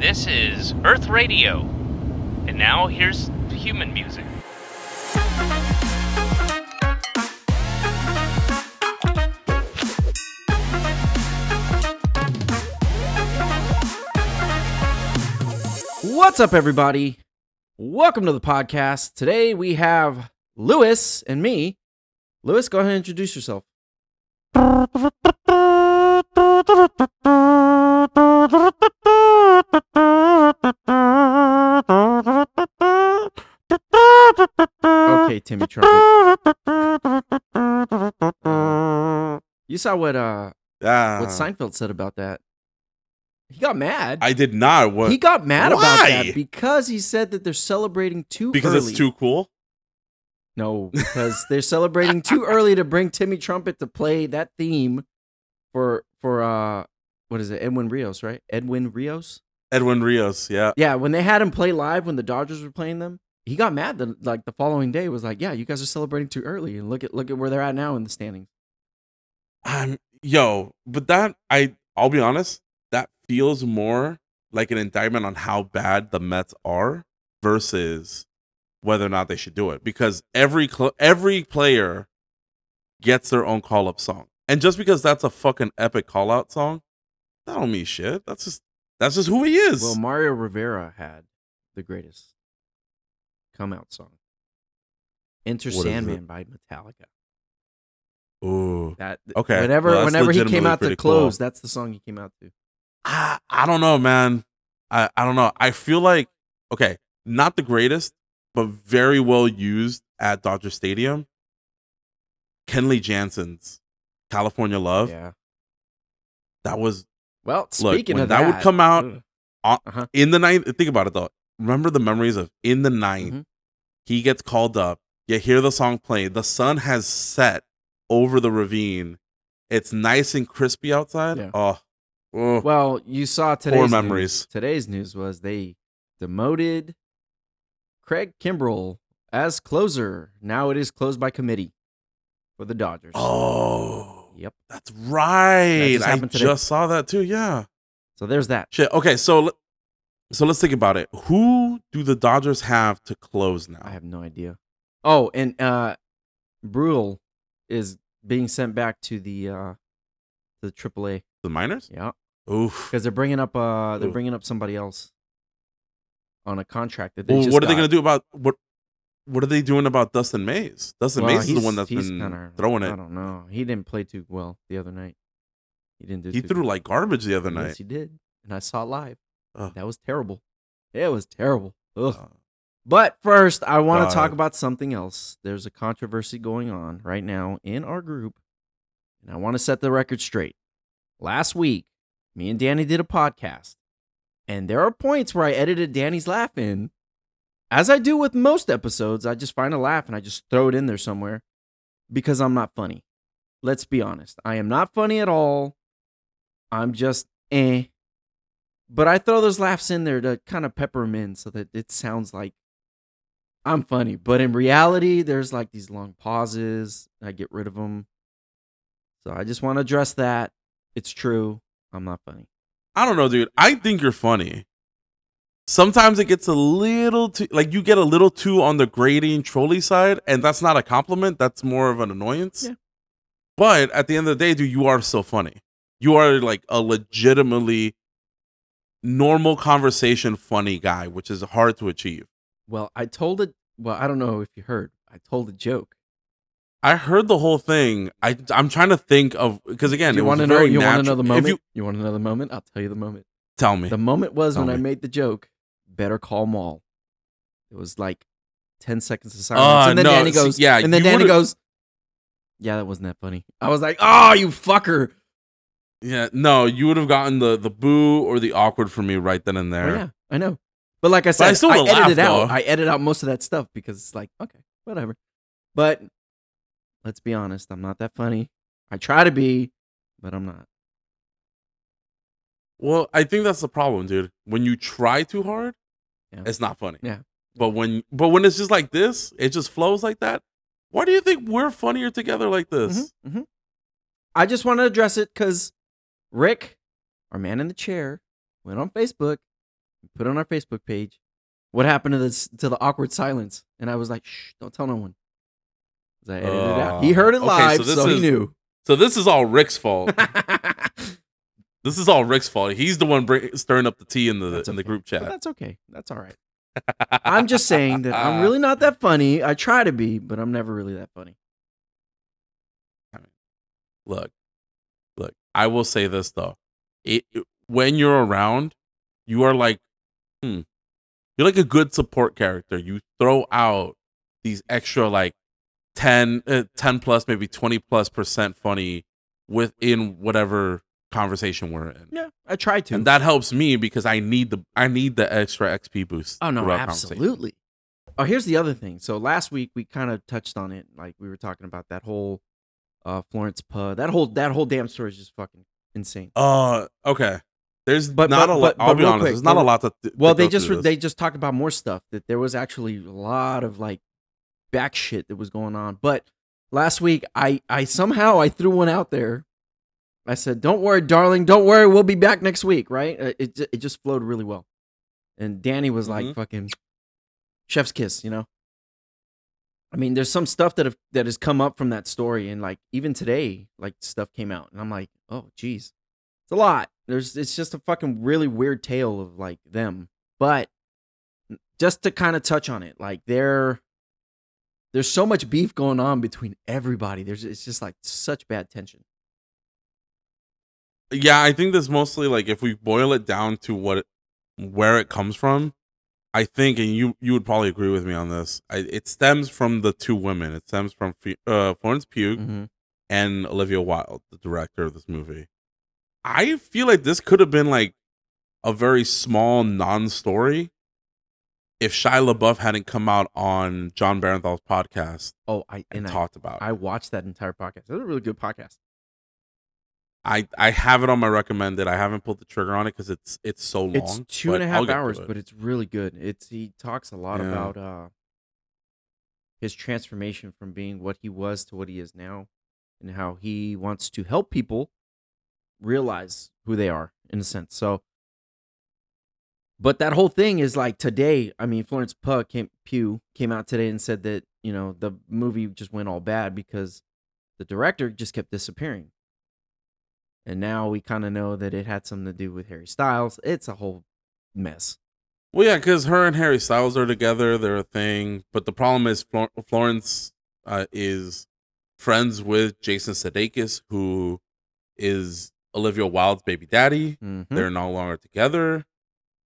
This is Earth Radio. And now here's human music. What's up, everybody? Welcome to the podcast. Today we have Lewis and me. Lewis, go ahead and introduce yourself. Okay, Timmy Trumpet. You saw what uh Ah, what Seinfeld said about that. He got mad. I did not. What? he got mad about Why? that because he said that they're celebrating too early. because early. it's too cool. No, because they're celebrating too early to bring Timmy Trumpet to play that theme for for uh what is it? Edwin Rios, right? Edwin Rios? Edwin Rios. Yeah. Yeah, when they had him play live when the Dodgers were playing them, he got mad the like the following day was like, "Yeah, you guys are celebrating too early and look at look at where they're at now in the standings." I'm yo, but that I I'll be honest, that feels more like an indictment on how bad the Mets are versus whether or not they should do it because every cl- every player gets their own call up song. And just because that's a fucking epic call out song, that don't mean shit. That's just that's just who he is. Well, Mariano Rivera had the greatest come out song. Enter What? Sandman by Metallica. Ooh. That Okay, Whenever well, whenever he came out to pretty cool. close, that's the song he came out to. I, I don't know, man. I, I don't know. I feel like okay, not the greatest, but very well used at Dodger Stadium. Kenley Jansen's California Love. Yeah. That was Well, Look, speaking when of that that, would come out, Uh-huh. in the ninth. Think about it though. Remember the memories of in the ninth. Mhm. He gets called up. You hear the song playing. The sun has set over the ravine. It's nice and crispy outside. Yeah. Oh, oh. Well, you saw today's memories. News. Today's news was they demoted Craig Kimbrel as closer. Now it is closed by committee for the Dodgers. oh. Yep. That's right. just I today. just saw that too. Yeah. So there's that. Shit. Okay, so let- so let's think about it. Who do the Dodgers have to close now? I have no idea. Oh, and uh Brule is being sent back to the uh the AAA. the minors? Yeah. Oof. Because they're bringing up uh they're Ooh. bringing up somebody else on a contract that they Well, just what are they going to do about what? What are they doing about Dustin Mays? Dustin Well, Mays is the one that's been kinda- throwing it. I don't know. He didn't play too well the other night. He didn't do. He threw good. like garbage the other Yes, night. Yes, he did, and I saw it live. Ugh. That was terrible. It was terrible. Ugh. Uh, But first, I want to talk about something else. There's a controversy going on right now in our group, and I want to set the record straight. Last week, me and Danny did a podcast, and there are points where I edited Danny's laugh in. As I do with most episodes, I just find a laugh and I just throw it in there somewhere because I'm not funny. Let's be honest. I am not funny at all. I'm just eh. But I throw those laughs in there to kind of pepper them in so that it sounds like I'm funny. But in reality, there's like these long pauses. I get rid of them. So I just want to address that. It's true. I'm not funny. I don't know, dude. I think you're funny. Sometimes it gets a little too like you get a little too on the grading trolley side, and that's not a compliment. That's more of an annoyance. Yeah. But at the end of the day, dude, you are still funny. You are like a legitimately normal conversation funny guy, which is hard to achieve. Well, I told it. Well, I don't know if you heard. I told a joke. I heard the whole thing. I I'm trying to think of because again, Do you want to know? very You want to know natural- the If moment? You You, want to know the moment? I'll tell you the moment. tell me, The moment was Tell when I made the joke. Better call Maul. It was like ten seconds of silence, Uh, and then no, Danny see, goes, yeah, and then Danny would've- goes, "Yeah, that wasn't that funny." I was like, "Oh, you fucker!" yeah, no, you would have gotten the the boo or the awkward for me right then and Oh, there. yeah, I know. But like I said, I I, still would've edited laughed, out. though. I edited out most of that stuff because it's like, okay, whatever. But let's be honest, I'm not that funny. I try to be, but I'm not. Well, I think that's the problem, dude. When you try too hard, Yeah. it's not funny. Yeah. But when but when it's just like this, it just flows like that. Why do you think we're funnier together like this? Mhm, mhm. I just want to address it because Rick, our man in the chair, went on Facebook put on our Facebook page. What happened to this to the awkward silence? And I was like, shh, don't tell no one. I edited it out. He Uh, heard it okay, live, so so, this he knew. So this is all Rick's fault. this is all Rick's fault. He's the one bring, stirring up the tea in the That's in the okay. group But chat. that's okay. That's all right. I'm just saying that I'm really not that funny. I try to be, but I'm never really that funny. look, look. I will say this though, it, it- when you're around, you are like, hmm, you're like a good support character. You throw out these extra like 10, uh, 10 plus, maybe twenty plus percent funny within whatever conversation we're in. Yeah, I try to. And that helps me because I need the I need the extra XP boost. Oh no, absolutely. Oh, here's the other thing. So last week we kind of touched on it, like we were talking about that whole uh Florence Pugh. That whole that whole damn story is just fucking insane. Uh, okay. There's But- not but- a lot. I'll be honest. quick, there's not a lot to. to Well, they just this. they just talked about more stuff that there was actually a lot of like back shit that was going on. But last week I I somehow I threw one out there. I said, "Don't worry, darling. Don't worry. We'll be back next week." Right? Uh, It it just flowed really well, and Danny was like Mhm. fucking chef's kiss. You know. I mean, there's some stuff that have that has come up from that story, and like even today, like stuff came out, and I'm like, oh, geez, it's a lot. There's it's just a fucking really weird tale of like them, but just to kind of touch on it, like there, there's so much beef going on between everybody. There's it's just like such bad tension. Yeah, I think this mostly like if we boil it down to what it, where it comes from, I think, and you you would probably agree with me on this. I, it stems from the two women. It stems from uh, Florence Pugh Mm-hmm. and Olivia Wilde, the director of this movie. I feel like this could have been like a very small non-story if Shia LaBeouf hadn't come out on Jon Bernthal's podcast Oh, I and, and I, talked about it. I watched that entire podcast. It was a really good podcast. I I have it on my recommended. I haven't pulled the trigger on it because it's it's so long. It's two and a half hours, it. but it's really good. It's he talks a lot Yeah. about uh his transformation from being what he was to what he is now, and how he wants to help people realize who they are in a sense. So, but that whole thing is like today. I mean, Florence Pugh came Pugh came out today and said that you know the movie just went all bad because the director just kept disappearing. And now we kind of know that it had something to do with Harry Styles. It's a whole mess. well, yeah, because her and Harry Styles are together. They're a thing. But the problem is Flor- Florence uh, is friends with Jason Sudeikis, who is Olivia Wilde's baby daddy. Mhm. They're no longer together.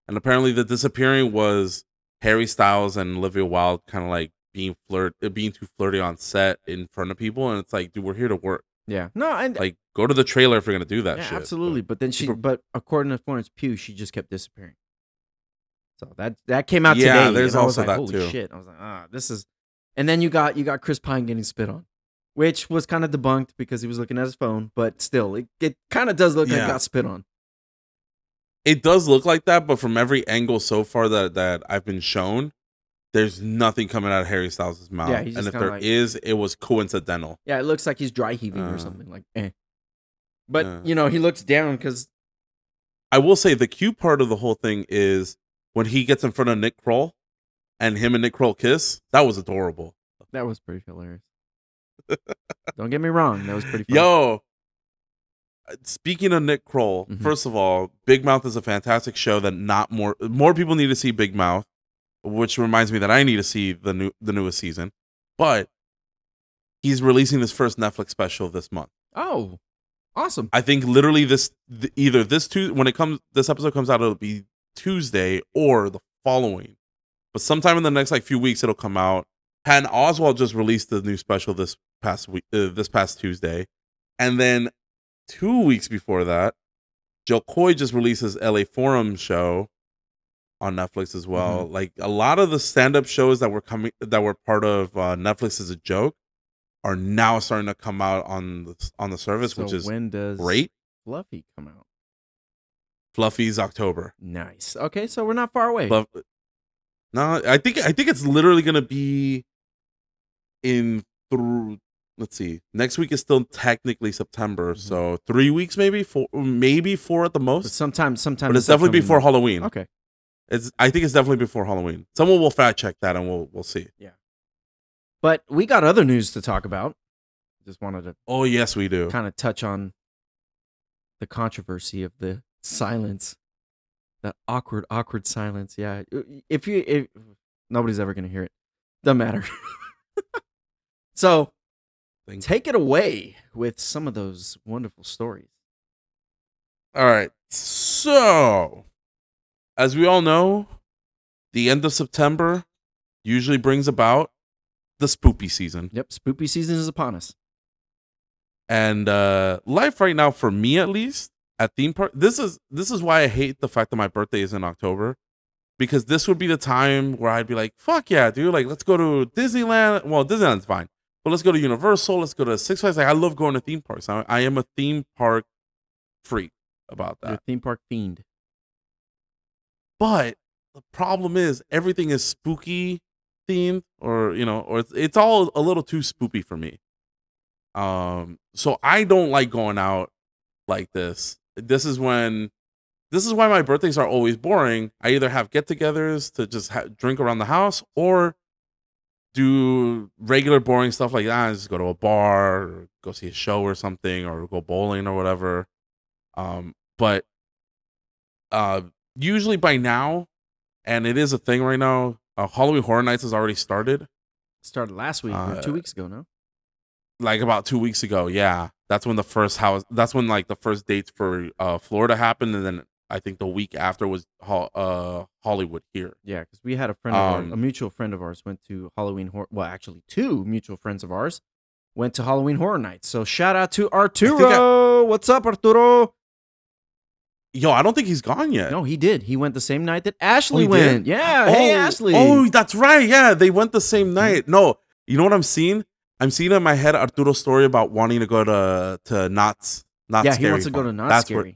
And apparently, the disappearing was Harry Styles and Olivia Wilde kind of like being flirt, being too flirty on set in front of people. And it's like, dude, we're here to work. Yeah. No, and Like, go to the trailer if you're gonna do that yeah, shit. absolutely. But then she, people- but according to Florence Pugh, she just kept disappearing. So that that came out Yeah, today. there's also like, that holy too. shit! I was like, ah, this is. And then you got you got Chris Pine getting spit on, which was kind of debunked because he was looking at his phone. But still, it, it kind of does look like Yeah. it got spit on. it does look like that, but from every angle so far that that I've been shown, there's nothing coming out of Harry Styles' mouth. Yeah, and if there like- is, it was coincidental. Yeah, it looks like he's dry heaving or Uh. something like. Eh. But Uh. you know, he looks down because I will say the cute part of the whole thing is when he gets in front of Nick Kroll and him and Nick Kroll kiss. That was adorable. that was pretty hilarious. Don't get me wrong, that was pretty. Funny. Yo, uh, speaking of Nick Kroll, Mhm. first of all, Big Mouth is a fantastic show that not more more people need to see Big Mouth, which reminds me that I need to see the new the newest season. But he's releasing his first Netflix special this month. Oh, awesome! I think literally this th- either this Tuesday when it comes this episode comes out it'll be Tuesday or the following. But sometime in the next like few weeks it'll come out. Patton Oswalt just released the new special this past week uh, this past Tuesday. And then 2 weeks before that, Jo Koy just released his LA Forum show on Netflix as well. Like a lot of the stand-up shows that were coming that were part of uh, Netflix Is a Joke are now starting to come out on the on the service, So which is when does great. Fluffy come out? Fluffy's October. Nice. Okay, so we're not far away. But no, I think I think it's literally gonna be in through. Let's see. Next week is still technically September, Mhm. so three weeks maybe four, maybe four at the But most. sometime, sometime. But this it's definitely before. Halloween. Okay. It's I think it's definitely before Halloween. Someone will fact check that and we'll we'll see. Yeah. But we got other news to talk about. Just wanted to Oh yes, we do. kind of touch on the controversy of the silence, that awkward, awkward silence. Yeah, if you, if nobody's ever gonna hear it, doesn't matter. so Thank- take it away with some of those wonderful stories. All right. So, as we all know, the end of September usually brings about the spoopy season. Yep, spoopy season is upon us. And uh life right now for me at least at theme park this is this is why I hate the fact that my birthday is in October because this would be the time where I'd be like, "Fuck yeah, dude, like let's go to Disneyland." Well, Disneyland's fine. But let's go to Universal, let's go to Six Flags. Like I love going to theme parks. I, I am a theme park freak about that. You're a theme park fiend. But the problem is everything is spooky themed, or you know, or it's, it's all a little too spoopy for me. Um, so I don't like going out like this. This is when, this is why my birthdays are always boring. I either have get-togethers to just ha- drink around the house, or do regular boring stuff like that. Just go to a bar, or go see a show or something, or go bowling or whatever. Um, but uh usually by now, and it is a thing right now. Uh, Halloween Horror Nights has already started, Started last week Uh, two weeks ago. No, like about two weeks ago. Yeah, that's when the first house. That's when like the first dates for uh Florida happened, and then I think the week after was uh Hollywood here. yeah, because we had a friend, of ours, Um, a mutual friend of ours, went to Halloween horror. Well, actually, two mutual friends of ours went to Halloween Horror Nights. So shout out to Arturo. What's up, Arturo? Yo, I don't think he's gone yet. No, he did. He went the same night that Ashley he did? went. Yeah. hey, Ashley. Oh, that's right. Yeah, they went the same Mm-hmm. night. No, you know what I'm seeing? I'm seeing in my head Arturo's story about wanting to go to to Knott's. Not yeah, he Scary wants to go to. Not That's Scary. where-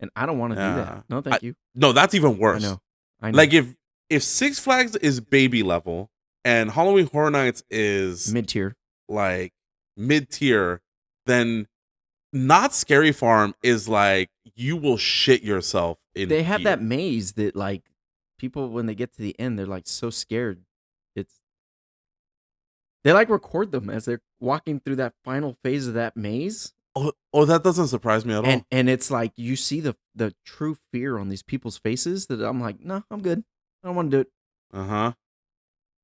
and I don't want to do that. No, thank I- you. no, that's even worse. I know. I know. Like if if Six Flags is baby level and Halloween Horror Nights is mid tier. like mid tier, then Knott's Scary Farm is like you will shit yourself in. They have here. that maze that like people when they get to the end, they're like so scared. It's they like record them as they're walking through that final phase of that maze. Oh, oh, that doesn't surprise me at all. And and it's like you see the the true fear on these people's faces that I'm like, no, I'm good. I don't want to do it. Uh huh.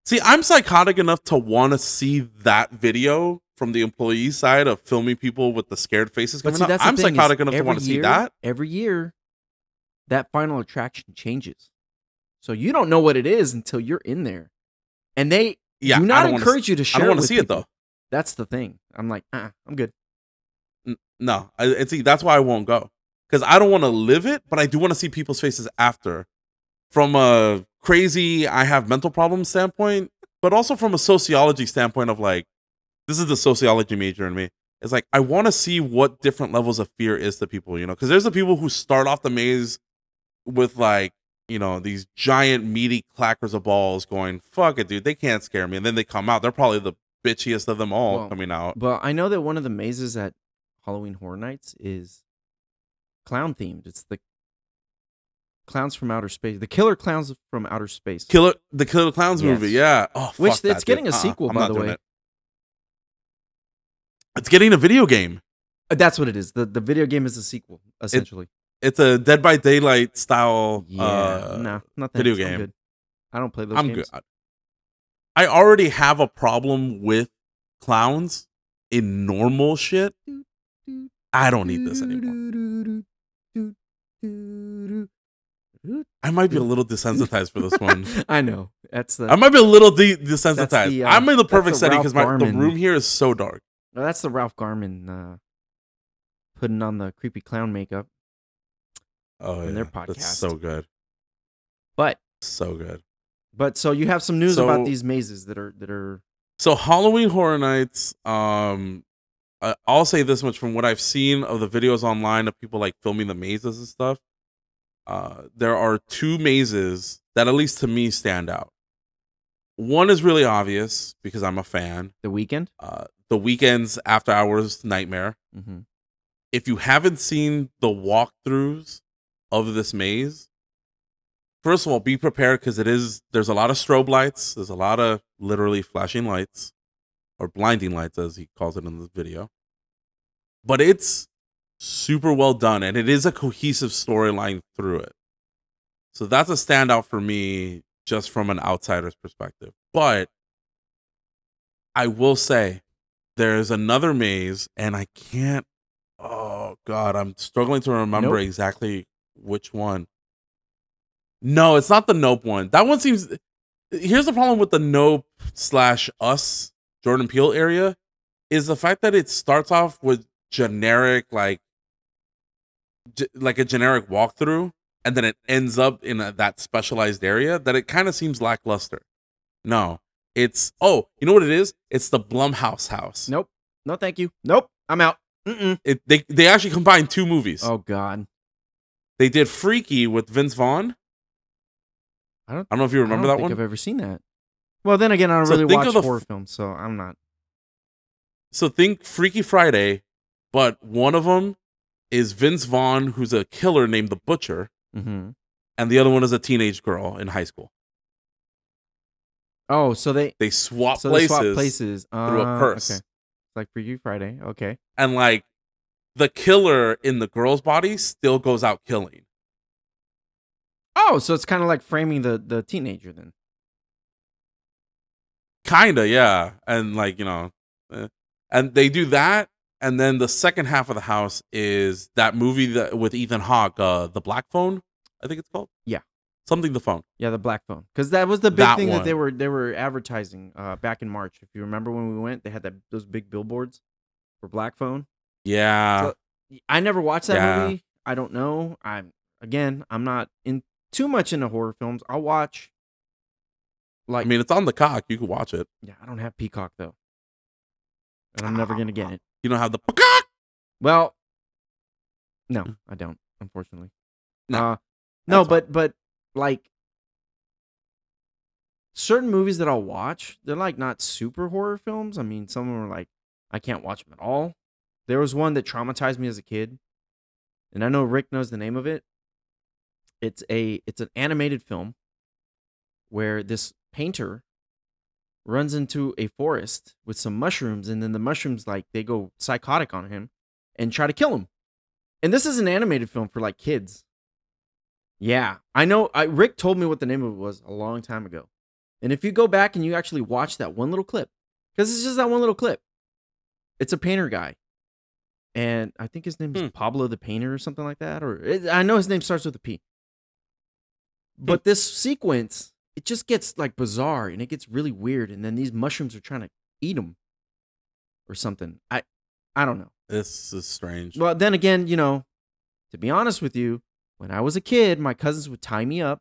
See, I'm psychotic enough to want to see that video from the employee side of filming people with the scared faces coming see, out. I'm psychotic enough to want to see that. Every year, that final attraction changes. So you don't know what it is until you're in there. And they Yeah, do not wanna encourage you to I share don't want to see it though. That's the thing. I'm like, uh, I'm good. N- No, I, and see that's why I won't go because I don't want to live it, but I do want to see people's faces after. From a crazy, I have mental problems standpoint, but also from a sociology standpoint of like, this is the sociology major in me. It's like I want to see what different levels of fear is to people, you know, because there's the people who start off the maze with like, you know, these giant meaty clackers of balls going, fuck it, dude, they can't scare me. And then they come out. They're probably the bitchiest of them all Well, coming out. But I know that one of the mazes at Halloween Horror Nights is clown themed. It's the clowns from outer space, the killer clowns from outer space. Killer, the Killer Clowns Yes. movie, yeah. Oh, Which that, it's getting dude. a Uh-uh, sequel, by the way. it. It's getting a video game. Uh, That's what it is. The the video game is a sequel, essentially. It's a Dead by Daylight style. yeah. uh, no, nothing. video game. good. I don't play those I'm games. good. I already have a problem with clowns in normal shit. I don't need this anymore. I might be a little desensitized for this one. I know. That's the I might be a little de- desensitized. the, uh, I'm in the perfect the setting because my the room here is so dark. Well, that's the Ralph Garman uh, putting on the creepy clown makeup. Oh In yeah, their that's podcast. so good, But so good. but so you have some news So- about these mazes that are that are So Halloween Horror Nights, um, I'll say this much from what I've seen of the videos online of people like filming the mazes and stuff. Uh, there are two mazes that, at least to me, stand out. One is really obvious because I'm a fan. the Weeknd. Uh, the Weeknd's after hours nightmare. Mm-hmm. If you haven't seen the walkthroughs of this maze, first of all, be prepared because it is there's a lot of strobe lights. There's a lot of literally flashing lights or blinding lights, as he calls it in this video. But it's super well done, and it is a cohesive storyline through it. So that's a standout for me, just from an outsider's perspective. But I will say, there's another maze, and I can't. Oh God, I'm struggling to remember Nope. exactly which one. No, it's not the Nope one. That one seems. Here's the problem with the Nope slash Us Jordan Peele area is the fact that it starts off with generic like ge- like a generic walkthrough and then it ends up in a, that specialized area that it kind of seems lackluster. No, it's oh, you know what it is? It's the Blumhouse house. Nope. No, thank you. Nope. I'm out. Mm-mm. It, they they actually combined two movies. Oh God. They did Freaky with Vince Vaughn. I don't. I don't know if you remember I don't that think one. I've ever seen that. Well, then again, I don't So really watch of the f- horror films, so I'm not. So think Freaky Friday, but one of them is Vince Vaughn, who's a killer named the Butcher, Mm-hmm. and the other one is a teenage girl in high school. Oh, so they They swap so they places, swap places through a Uh, curse. Okay. It's like Freaky Friday. Okay. and like the killer in the girl's body still goes out killing. Oh, so it's kind of like framing the the teenager then. Kinda, yeah. And like, you know, eh. and they do that. And then the second half of the house is that movie that with Ethan Hawke, uh, The Black Phone, I think it's called. Yeah. Something the phone. Yeah, the black phone. Because that was the big That thing that they were they were advertising uh, back in March. If you remember when we went, they had that those big billboards for black phone. Yeah. So- I never watched that Yeah. movie. I don't know. I'm again, I'm not in too much into horror films. I'll watch like I mean, it's on the cock. You can watch it. yeah, I don't have Peacock though. And I'm never gonna get it. You don't have the peacock? Well, no, I don't, unfortunately. No, uh, no, but but like certain movies that I'll watch, they're like not super horror films. I mean, some of them are like I can't watch them at all. There was one that traumatized me as a kid, and I know Rick knows the name of it. It's a it's an animated film where this painter runs into a forest with some mushrooms, and then the mushrooms like they go psychotic on him and try to kill him. And this is an animated film for like kids. Yeah, I know. I, Rick told me what the name of it was a long time ago. And if you go back and you actually watch that one little clip, because it's just that one little clip, it's a painter guy. And I think his name is Hmm. Pablo the Painter or something like that. Or it, I know his name starts with a P. But this sequence, it just gets like bizarre and it gets really weird. And then these mushrooms are trying to eat him or something. I, I don't know. This is strange. Well, then again, you know, to be honest with you, when I was a kid, my cousins would tie me up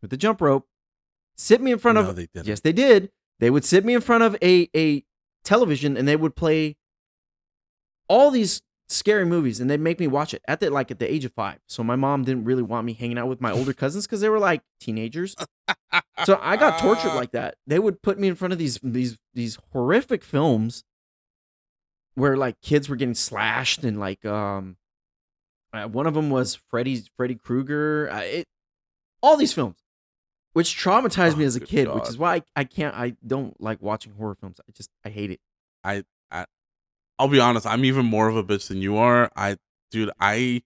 with a jump rope, sit me in front No, of. they. Yes, they did. They would sit me in front of a a television, and they would play all these scary movies, and they'd make me watch it at the like at the age of five. So my mom didn't really want me hanging out with my older cousins because they were like teenagers. So I got tortured like that. They would put me in front of these these these horrific films where like kids were getting slashed and like um uh, one of them was Freddy's Freddy Krueger. Uh, it all these films which traumatized me Oh, as a kid, which is why I, I can't I don't like watching horror films. I just I hate it. I, I'll be honest, I'm even more of a bitch than you are. I dude, I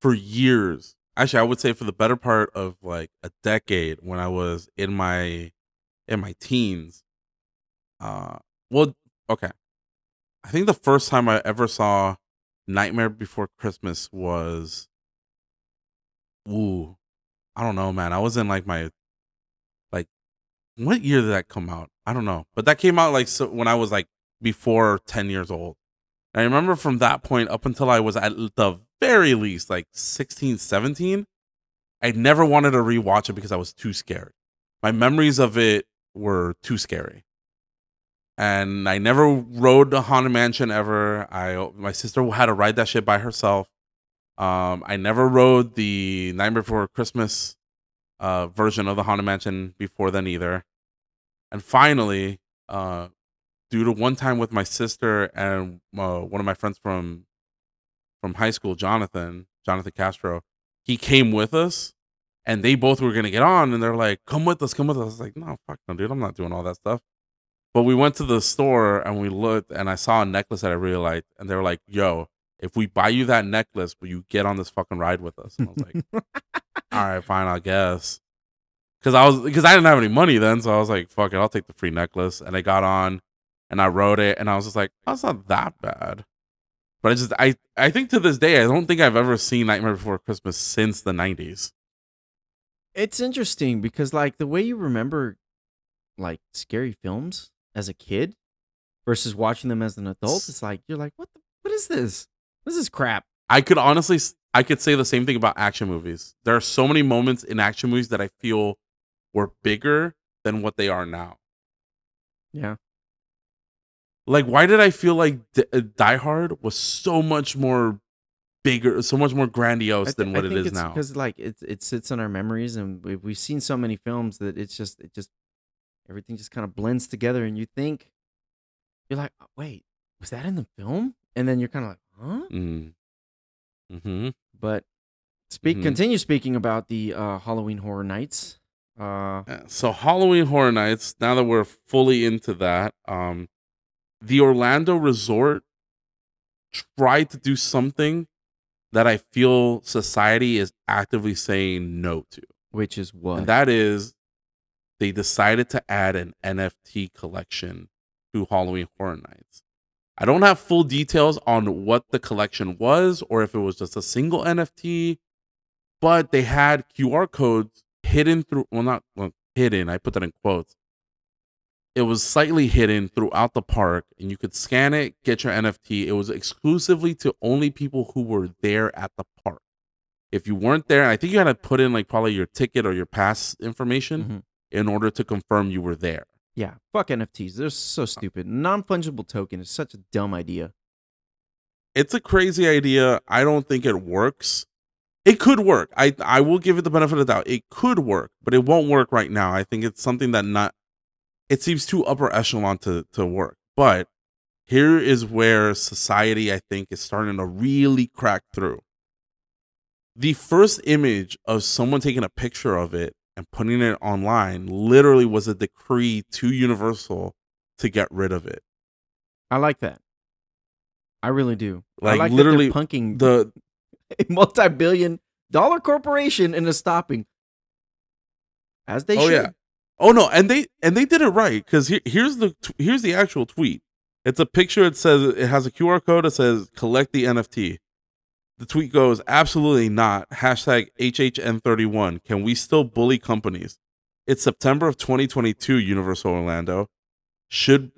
for years, actually I would say for the better part of like a decade when I was in my in my teens. Uh well, okay. I think the first time I ever saw Nightmare Before Christmas was ooh, I don't know, man. I was in like my like what year did that come out? I don't know. But that came out like so when I was like before 10 years old. And I remember from that point up until I was at the very least like 16, 17, I never wanted to rewatch it because I was too scared. My memories of it were too scary. And I never rode the Haunted Mansion ever. I my sister had to ride that shit by herself. Um, I never rode the Nightmare Before Christmas uh, version of the Haunted Mansion before then either. And finally, uh, due to one time with my sister and uh, one of my friends from from high school, Jonathan, Jonathan Castro, he came with us, and they both were gonna get on, and they're like, "Come with us, come with us." I was like, "No, fuck no, dude, I'm not doing all that stuff." But we went to the store and we looked, and I saw a necklace that I really liked, and they were like, "Yo, if we buy you that necklace, will you get on this fucking ride with us?" And I was like, "All right, fine, I guess." Because I was because I didn't have any money then, so I was like, "Fuck it, I'll take the free necklace." And I got on, and I rode it, and I was just like, "That's not that bad." But I just I I think to this day I don't think I've ever seen Nightmare Before Christmas since the '90s. It's interesting because like the way you remember like scary films as a kid versus watching them as an adult, it's like you're like, what the what is this? This is crap. I could honestly, I could say the same thing about action movies. There are so many moments in action movies that I feel were bigger than what they are now. Yeah. Like, why did I feel like D- uh, Die Hard was so much more bigger, so much more grandiose than what it is now? Because like it it sits in our memories and we've we've seen so many films that it's just it just everything just kind of blends together and you think you're like, "Oh, wait, was that in the film? And then you're kind of like, huh? Mm. Hmm. But speak Mhm. continue speaking about the uh Halloween horror nights. Uh So Halloween Horror Nights. Now that we're fully into that, um, the Orlando Resort tried to do something that I feel society is actively saying no to. which is what? And that is they decided to add an NFT collection to Halloween Horror Nights. I don't have full details on what the collection was or if it was just a single NFT, but they had QR codes hidden through well not well, hidden, I put that in quotes. It was slightly hidden throughout the park and you could scan it, get your NFT. It was exclusively to only people who were there at the park. If you weren't there, I think you had to put in like probably your ticket or your pass information Mhm. In order to confirm you were there. Yeah, fuck NFTs. They're so uh-huh. stupid. Non fungible token is such a dumb idea. It's a crazy idea. I don't think it works. It could work. I I will give it the benefit of the doubt. It could work, but it won't work right now. I think it's something that not it seems too upper echelon to to work. But here is where society I think is starting to really crack through. The first image of someone taking a picture of it and putting it online literally was a decree to Universal to get rid of it. I like that. I really do. Like, like literally, punking The multi-billion dollar corporation into stopping, as they Oh, should. yeah. Oh no, and they and they did it right because here, here's the here's the actual tweet. It's a picture. It says it has a QR code. It says collect the NFT. The tweet goes absolutely not. Hashtag HHN31. Can we still bully companies? It's September of 2022. Universal Orlando should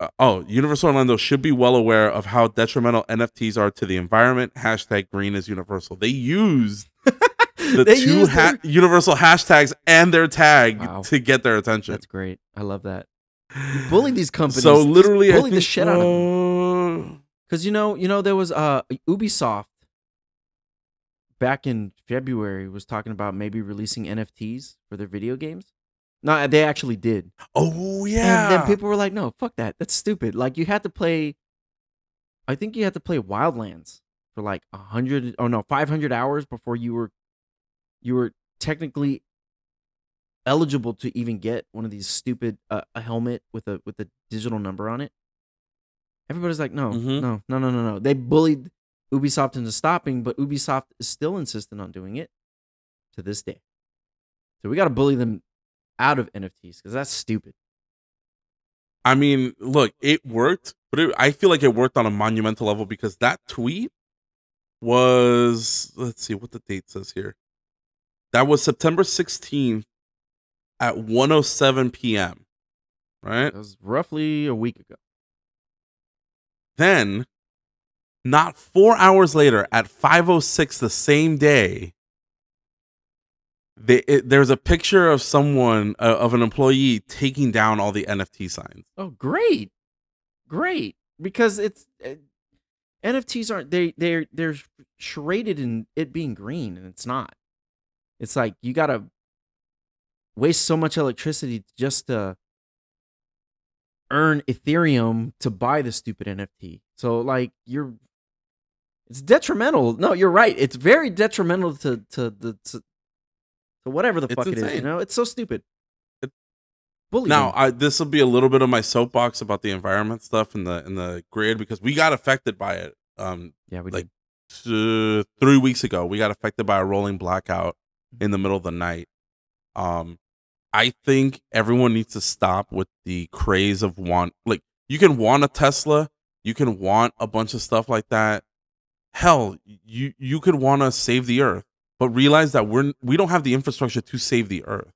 uh, oh Universal Orlando should be well aware of how detrimental NFTs are to the environment. Hashtag Green is Universal. They used the They two used ha- their- universal hashtags and their tag Wow. to get their attention. That's great. I love that. Bully these companies. So Just literally, I bully the shit out of them. Because you know, you know, there was uh Ubisoft back in February was talking about maybe releasing NFTs for their video games. No, they actually did. Oh yeah. And then people were like, "No, fuck that. That's stupid." Like you had to play. I think you had to play Wildlands for like a hundred. Oh no, five hundred hours before you were, you were technically eligible to even get one of these stupid uh, a helmet with a with a digital number on it. Everybody's like, "No, Mhm. no, no, no, no, no." They bullied Ubisoft into stopping, but Ubisoft is still insistent on doing it to this day. So we got to bully them out of NFTs because that's stupid. I mean, look, it worked, but it, I feel like it worked on a monumental level because that tweet was let's see what the date says here. That was September 16th at 107 p.m. Right? That was roughly a week ago. Then, not four hours later, at 5:06 the same day, they, it, there's a picture of someone uh, of an employee taking down all the NFT signs. Oh, great, great! Because it's uh, NFTs aren't they they're they're shraded in it being green, and it's not. It's like you gotta waste so much electricity just to earn Ethereum to buy the stupid NFT. So like you're, it's detrimental. No, you're right. It's very detrimental to to the to, So whatever the It's fuck it is, you know, it's so stupid. It- Bully Now. I, this will be a little bit of my soapbox about the environment stuff and the and the grid because we got affected by it. Um, yeah, we like, did. uh, three weeks ago, we got affected by a rolling blackout in the middle of the night. Um, I think everyone needs to stop with the craze of want. Like, you can want a Tesla, you can want a bunch of stuff like that. Hell, you you could want to save the earth, but realize that we're we don't have the infrastructure to save the earth.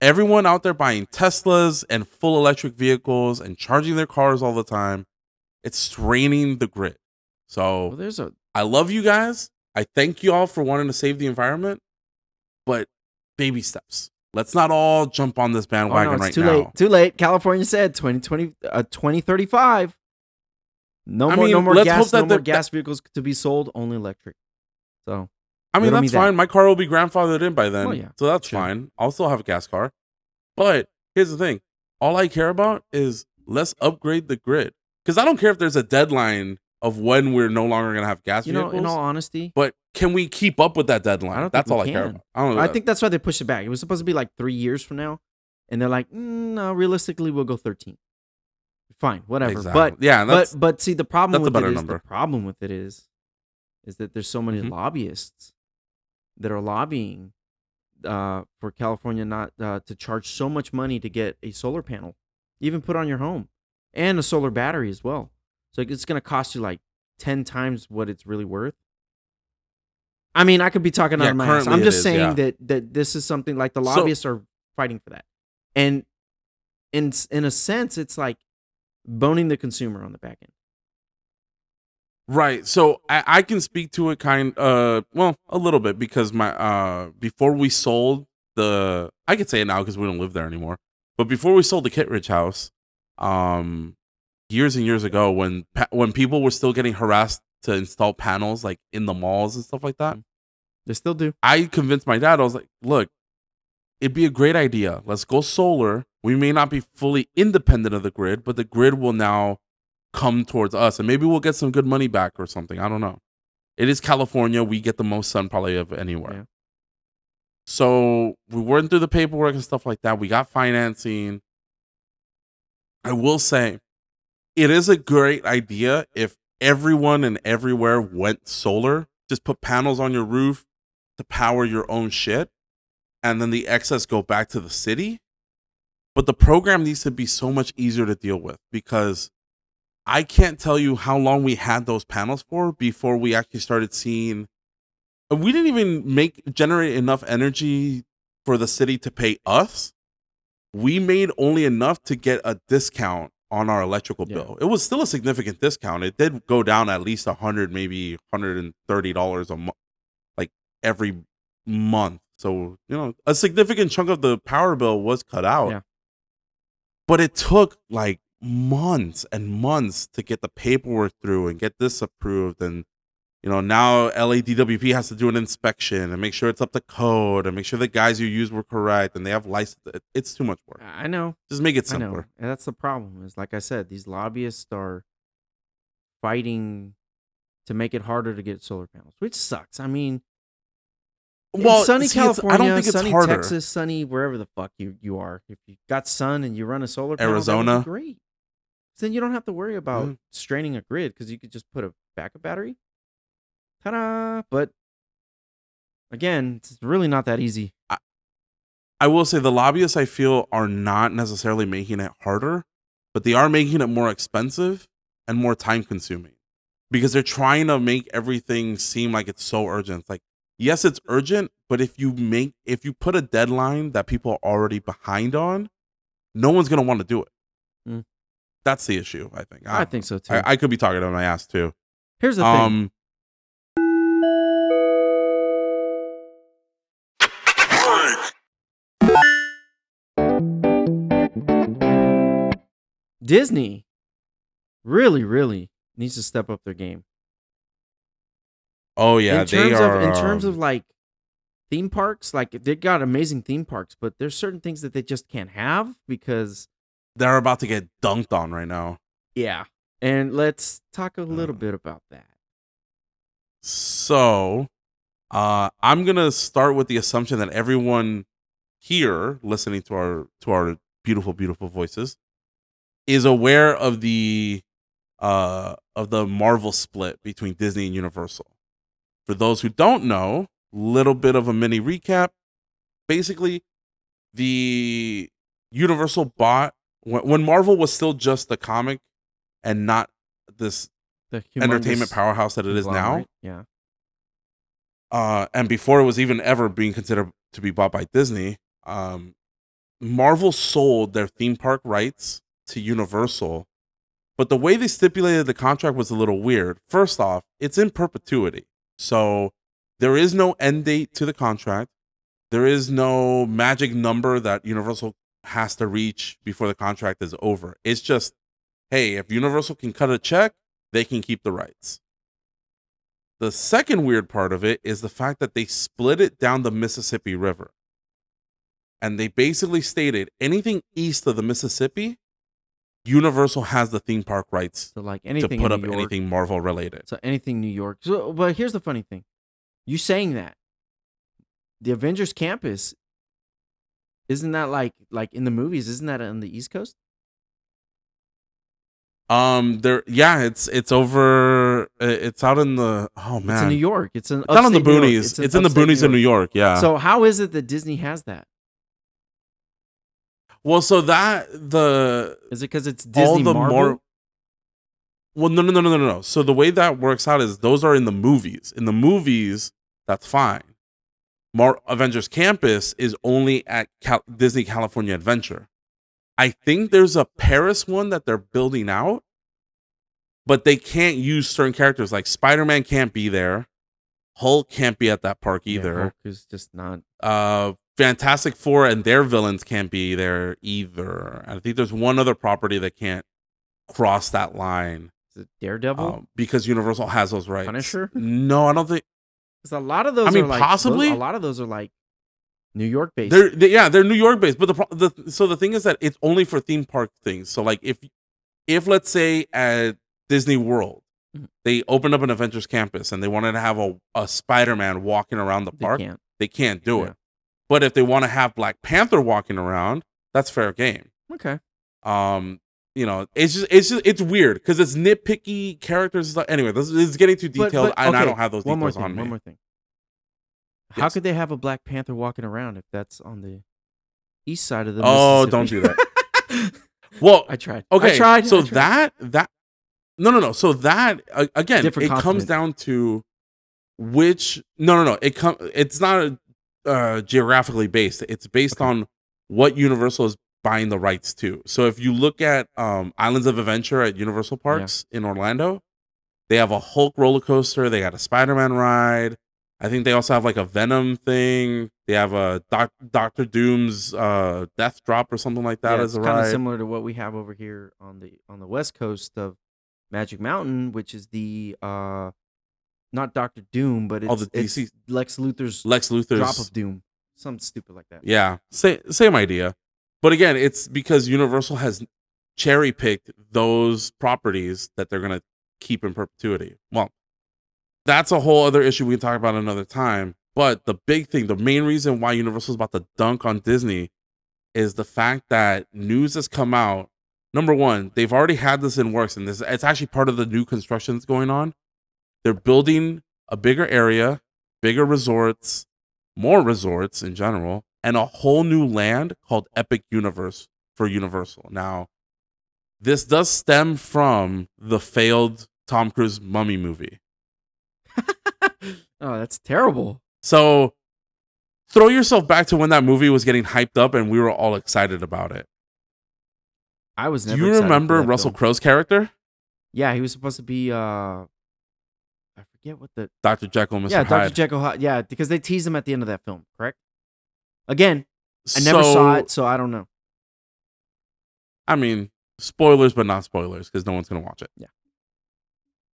Everyone out there buying Teslas and full electric vehicles and charging their cars all the time, it's straining the grid. So Well, there's a I love you guys. I thank you all for wanting to save the environment, but baby steps. Let's not all jump on this oh, no, bandwagon it's right too now. late. Too late. California said 2020 uh, 2035. No I more no more let's gas hope that no more gas vehicles to be sold, only electric. So, I mean, Riddle me that's that. fine. My car will be grandfathered in by then, Well, yeah, so that's sure. fine. I'll still have a gas car. But here's the thing: all I care about is let's upgrade the grid. Because I don't care if there's a deadline of when we're no longer going to have gas you know, in all honesty, but can we keep up with that deadline? That's all I care about. I don't know. I think that's why they pushed it back. It was supposed to be like 3 years from now, and they're like, mm, "No, realistically we'll go 13." Fine, whatever. exactly. But yeah, that's but but see the problem with it is number. the problem with it is is that there's so many Mhm. lobbyists that are lobbying uh, for California not uh, to charge so much money to get a solar panel, even put on your home, and a solar battery as well. So it's going to cost you like ten times what it's really worth. I mean, I could be talking out of my ass. I'm just is, saying yeah. that that this is something like the So- lobbyists are fighting for that, and in in a sense, it's like boning the consumer on the back end. Right. So I, I can speak to it kind uh well, a little bit because my uh before we sold the I could say it now because we don't live there anymore. But before we sold the Kittredge house, um years and years ago when when people were still getting harassed to install panels like in the malls and stuff like that, They still do. I convinced my dad, I was like, look, it'd be a great idea. Let's go solar. We may not be fully independent of the grid, but the grid will now come towards us and maybe we'll get some good money back or something. I don't know. It is California. We get the most sun probably of anywhere. Yeah. So we went through the paperwork and stuff like that. We got financing. I will say it is a great idea if everyone and everywhere went solar. Just put panels on your roof to power your own shit and then the excess go back to the city. But the program needs to be so much easier to deal with because I can't tell you how long we had those panels for before we actually started seeing we didn't even make generate enough energy for the city to pay us. We made only enough to get a discount on our electrical Yeah. bill. It was still a significant discount. It did go down at least a hundred, maybe hundred and thirty dollars a month, like every month. So you know, a significant chunk of the power bill was cut out. Yeah. But it took like months and months to get the paperwork through and get this approved and you know now LADWP has to do an inspection and make sure it's up to code and make sure the guys you use were correct and they have license. It's too much work. I know. Just make it simpler. And that's the problem. Is like I said, these lobbyists are fighting to make it harder to get solar panels, which sucks. I mean, in sunny see, California, I don't think it's sunny harder. Texas, sunny wherever the fuck you you are. If you got sun and you run a solar panel, that would be Arizona. great. Then you don't have to worry about Mhm. straining a grid because you could just put a backup battery. Ta-da! But again, it's really not that easy. I will say the lobbyists I feel are not necessarily making it harder, but they are making it more expensive and more time consuming because they're trying to make everything seem like it's so urgent. Like, yes, it's urgent, but if you make if you put a deadline that people are already behind on, no one's gonna want to do it. Mm. That's the issue, I think. I, think so too. I, I could be talking on my ass too. Here's the thing. Um Disney really, really needs to step up their game. Oh yeah, in terms are of in terms um, of like theme parks, like they got amazing theme parks, but there's certain things that they just can't have because they're about to get dunked on right now. yeah. And let's talk a little Uh. bit about that. So, Uh, I'm gonna start with the assumption that everyone here listening to our to our beautiful, beautiful voices is aware of the uh of the Marvel split between Disney and Universal. For those who don't know, little bit of a mini recap. Basically, the Universal bought when, when Marvel was still just the comic and not this The entertainment powerhouse that it is now. Yeah. uh, and before it was even ever being considered to be bought by Disney, um, Marvel sold their theme park rights to Universal. But the way they stipulated the contract was a little weird. First off, it's in perpetuity. So there is no end date to the contract. There is no magic number that Universal has to reach before the contract is over. It's just, hey, if Universal can cut a check, they can keep the rights. The second weird part of it is the fact that they split it down the Mississippi River. And they basically stated anything east of the Mississippi, Universal has the theme park rights So like anything to put up York, anything Marvel related. So anything New York. So, but here's the funny thing: you saying that the Avengers campus isn't that like like in the movies? Isn't that on the East Coast? Um, there, yeah, it's it's over. It's out in the oh man, It's in New York. It's in It's out in the upstate New York. boonies. It's, in the boonies in New York. Yeah. So how is it that Disney has that? Well, so that the Is it because it's all Disney the Marvel? more well no no no no no no. So the way that works out is those are in the movies. In the movies that's fine. Mar- avengers campus is only at Cal- disney california adventure. I think there's a paris one that they're building out but they can't use certain characters. Like spider-man can't be there. Hulk can't be at that park Yeah, either. Hulk is just not. uh Fantastic Four and their villains can't be there either. And I think there's one other property that can't cross that line Is it Daredevil? um, because Universal has those rights. Punisher? No, I don't think Because a lot of those. I mean, are like, those- possibly. a lot of those are like New York based. they're they, yeah they're New York based. But the, the so the thing is that it's only for theme park things. So like if if let's say at Disney World Mhm. they opened up an Avengers campus and they wanted to have a, a Spider Man walking around the They park, can't. they can't do Yeah. it. But if they want to have Black Panther walking around, that's fair game. Okay. um you know it's just it's just it's weird because it's nitpicky characters stuff. anyway this is getting too But- detailed but, and i don't have those one more thing. on One more thing. How could they have a Black Panther walking around if that's on the east side of the? Oh, don't do that. well I tried. okay I tried. so I tried. that that no no no so that uh, again Different it comes down to which no no no it com- it's not uh geographically based it's based Okay. on what universal is buying the rights to. So if you look at um islands of adventure at universal parks in orlando they have a hulk roller coaster they got a spider-man ride i think they also have like a venom thing they have a Doc- dr doom's uh death drop or something like that yeah, as it's a kind of similar to what we have over here on the on the west coast of Magic Mountain, which is the uh not Doctor Doom, but it's, Oh, the it's DC Lex Luthor's lex luthor's drop of doom, something stupid like that. Yeah, same same idea. But again, it's because Universal has cherry picked those properties that they're gonna keep in perpetuity. Well, that's a whole other issue we can talk about another time. But the big thing, the main reason why Universal is about to dunk on Disney is the fact that news has come out. Number one, they've already had this in works, and this it's actually part of the new construction that's going on. They're building a bigger area, bigger resorts, more resorts in general, and a whole new land called Epic Universe for Universal. Now, this does stem from the failed Tom Cruise mummy movie. oh, that's terrible. So throw yourself back to when that movie was getting hyped up and we were all excited about it. I was Do you remember Russell. Crowe's character? Yeah, he was supposed to be. uh forget what the. Dr. Jekyll Mr. yeah, Dr. Hyde. Jekyll. Hyde. Yeah, because they tease him at the end of that film. Correct. Again, I never saw it, so I don't know. I mean, spoilers, but not spoilers because no one's going to watch it. Yeah.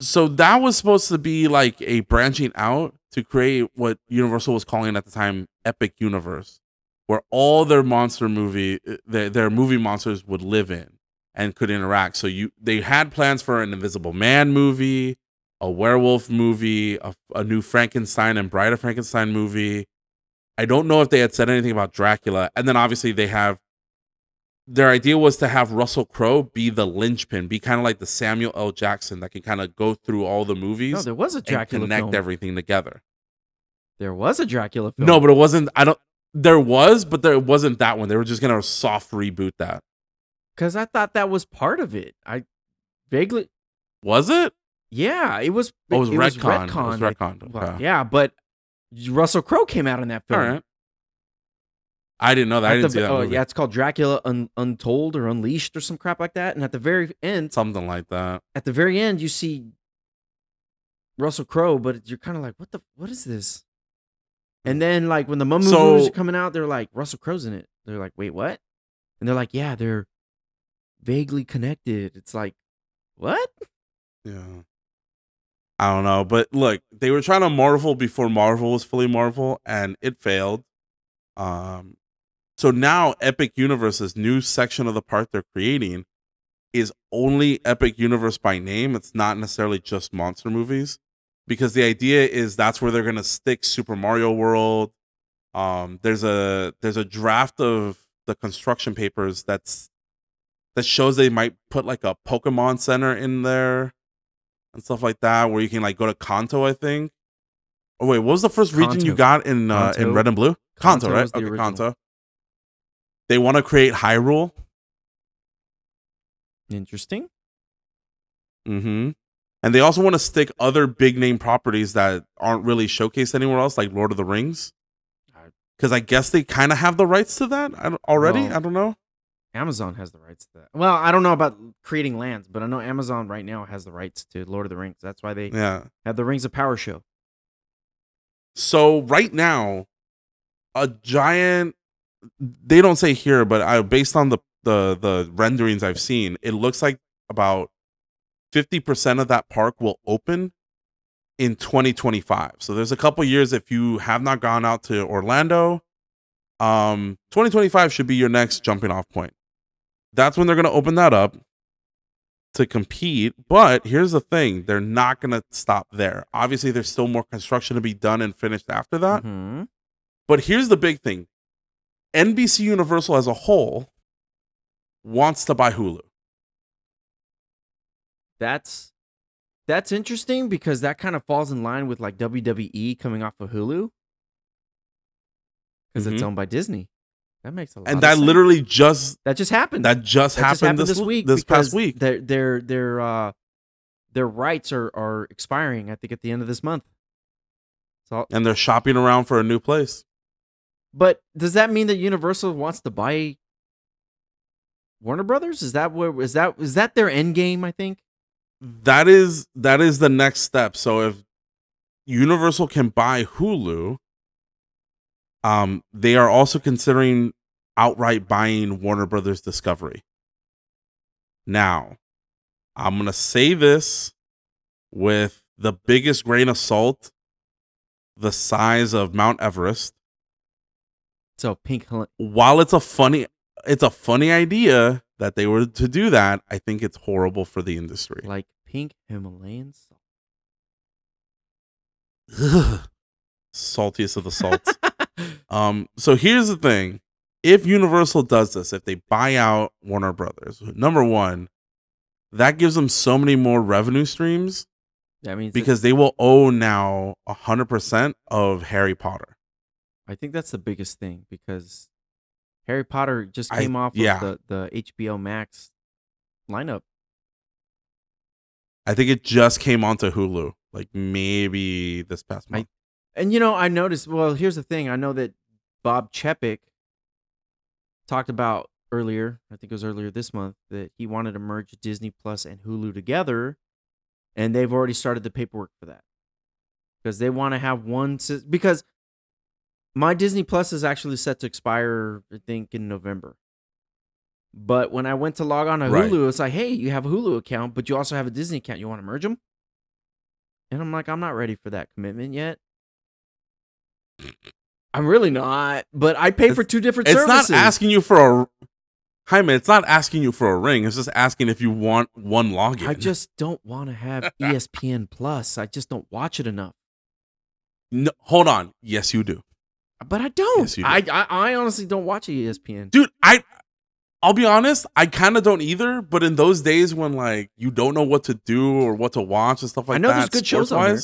So that was supposed to be like a branching out to create what Universal was calling at the time Epic Universe, where all their monster movie, uh, their, their movie monsters would live in and could interact. So you, they had plans for an Invisible Man movie. A werewolf movie, a, a new Frankenstein and Bride of Frankenstein movie. I don't know if they had said anything about Dracula. And then obviously they have their idea was to have Russell Crowe be the linchpin, be kind of like the Samuel L. Jackson that can kind of go through all the movies No, there was a and Dracula connect film. everything together. There was a Dracula film. No, but it wasn't. I don't. There was, but there wasn't that one. They were just gonna soft reboot that. because I thought that was part of it. I vaguely, Was it? Yeah, it was. Oh, it was it retcon. It was retconned, I- well, Okay. yeah, but Russell Crowe came out in that film. right. I didn't know that. I didn't the- see that oh, movie. yeah, it's called Dracula Un- Untold or Unleashed or some crap like that. And at the very end, Something like that. at the very end, you see Russell Crowe, but you're kind of like, what the, what is this? And hmm. then like when the Mummy So- movies are coming out, they're like Russell Crowe's in it. They're like, wait, what? And they're like, yeah, they're vaguely connected. It's like, what? Yeah. I don't know, but look, they were trying to Marvel before Marvel was fully Marvel, and it failed. Um, so now Epic Universe's new section of the park they're creating is only Epic Universe by name. It's not necessarily just monster movies, because the idea is that's where they're gonna stick Super Mario World. Um, there's a there's a draft of the construction papers that's that shows they might put like a Pokemon Center in there and stuff like that, where you can like go to Kanto, I think. Oh wait, what was the first region you got in uh, in Red and Blue? Kanto, Kanto right? Okay, original. Kanto. They want to create Hyrule. Interesting. Mm-hmm. And they also want to stick other big name properties that aren't really showcased anywhere else, like Lord of the Rings. Because I guess they kind of have the rights to that already. Well, I don't know. Amazon has the rights to that. Well, I don't know about creating lands, but I know Amazon right now has the rights to Lord of the Rings. That's why they Yeah. have the Rings of Power show. So right now, a giant. They don't say here, but I based on the the the renderings I've seen, it looks like about fifty percent of that park will open in 2025. So there's a couple years if you have not gone out to Orlando, um, 2025 should be your next jumping off point. That's when they're going to open that up to compete. But here's the thing they're not going to stop there. Obviously, there's still more construction to be done and finished after that. Mhm. But here's the big thing NBC Universal as a whole wants to buy Hulu. That's that's interesting because that kind of falls in line with like WWE coming off of Hulu because it's Mhm. owned by Disney. That makes a lot. Of. And that sense. literally just that just happened. that just That happened, this, week. this past week. Their their their uh their rights are are expiring. I think at the end of this month. So, and they're shopping around for a new place. but does that mean that Universal wants to buy Warner Brothers? Is that where is that is that their end game? I think. That is that is the next step. So if Universal can buy Hulu, um, they are also considering outright buying Warner Brothers Discovery. Now, I'm gonna say this with the biggest grain of salt, the size of Mount Everest. So Pink While it's a funny, it's a funny idea that they were to do that. I think it's horrible for the industry. like pink Himalayan salt. Saltiest of the salts. Um, so here's the thing: if Universal does this, if they buy out Warner Brothers, number one, that gives them so many more revenue streams that means because they will own now hundred percent of Harry Potter. I think that's the biggest thing because Harry Potter just I- came off yeah. of the, the HBO Max lineup. I think it just came onto Hulu, like maybe this past month. And you know, I noticed. Well, here's the thing. I know that Bob Chapek talked about earlier. I think it was earlier this month that he wanted to merge Disney Plus and Hulu together, and they've already started the paperwork for that because they want to have one. Because my Disney Plus is actually set to expire, I think, in November. But when I went to log on to Right. Hulu, it's like, hey, you have a Hulu account, but you also have a Disney account. You want to merge them? And I'm like, I'm not ready for that commitment yet. I'm really not, but I pay for two different it's services. It's not asking you for a. Jaime, it's not asking you for a ring. It's just asking if you want one login. I just don't want to have ESPN Plus. I just don't watch it enough. no, hold on. Yes, you do, But I don't. Yes, you do. I, I I honestly don't watch ESPN. dude. I I'll be honest. I kind of don't either. But in those days when like you don't know what to do or what to watch and stuff like that, I know that, there's good shows on there.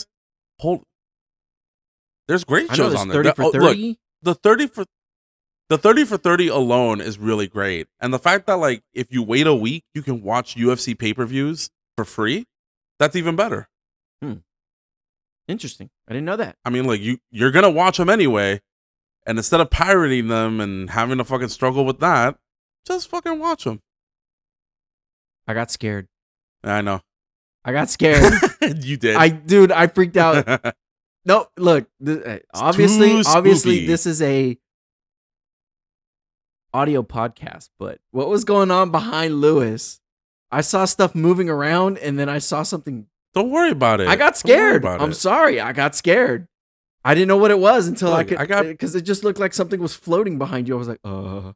Hold. There's great shows there's on there. 30 That- for oh, 30. Look, the 30 for the 30 for 30 alone is really great. And the fact that like if you wait a week, you can watch UFC pay-per-views for free, that's even better. Hmm. Interesting. I didn't know that. I mean, like you you're going to watch them anyway, and instead of pirating them and having to fucking struggle with that, just fucking watch them. I got scared. I know. I got scared. you did. I dude, I freaked out. No, look. Th- uh, obviously, obviously, this is a audio podcast. But what was going on behind Luis? I saw stuff moving around, and then I saw something. Don't worry about it. I got scared. I'm it. sorry. I got scared. I didn't know what it was until I Look, could. I got- because it just looked like something was floating behind you. I was like, uh,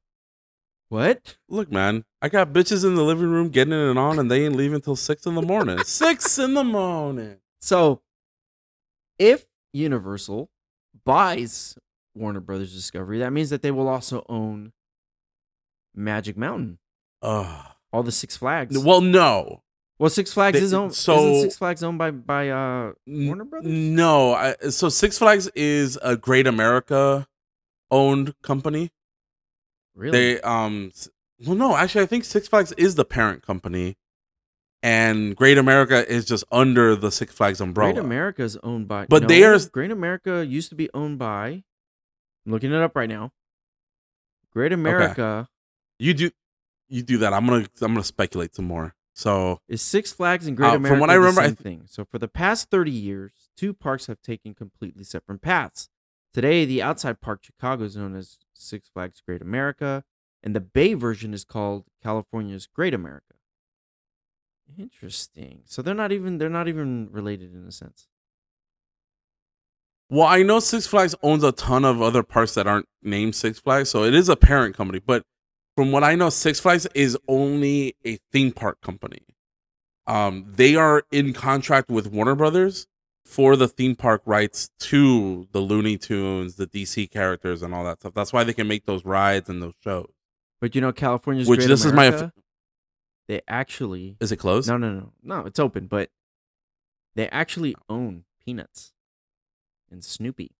what? Look, man, I got bitches in the living room getting it on, and they ain't leaving till six in the morning. six in the morning. So, if Universal buys Warner Brothers Discovery, that means that they will also own Magic Mountain, Ugh. all the Six Flags. Well, no. well, Six Flags they- is owned. so- isn't Six Flags owned by by uh, N- Warner Brothers? No. I, so Six Flags is a Great America owned company. Really? They um s- well no, actually I think Six Flags is the parent company and Great America is just under the Six Flags umbrella. Great America is owned by. But they are Great America used to be owned by. I'm looking it up right now. Great America You do you do that. I'm going to I'm to speculate some more. So, is Six Flags and Great Uh, from what I the remember, I same th- thing. So for the past 30 years, two parks have taken completely separate paths. Today, the outside park Chicago is known as Six Flags Great America, and the Bay version is called California's Great America. Interesting. So they're not even they're not even related in a sense. well, I know Six Flags owns a ton of other parks that aren't named Six Flags, so it is a parent company, but from what I know Six Flags is only a theme park company. Um they are in contract with Warner Brothers for the theme park rights to the Looney Tunes, the DC characters, and all that stuff. That's why they can make those rides and those shows. But you know, California's Which this is my America, they actually Is it closed? no no no no it's open, but they actually own Peanuts and Snoopy,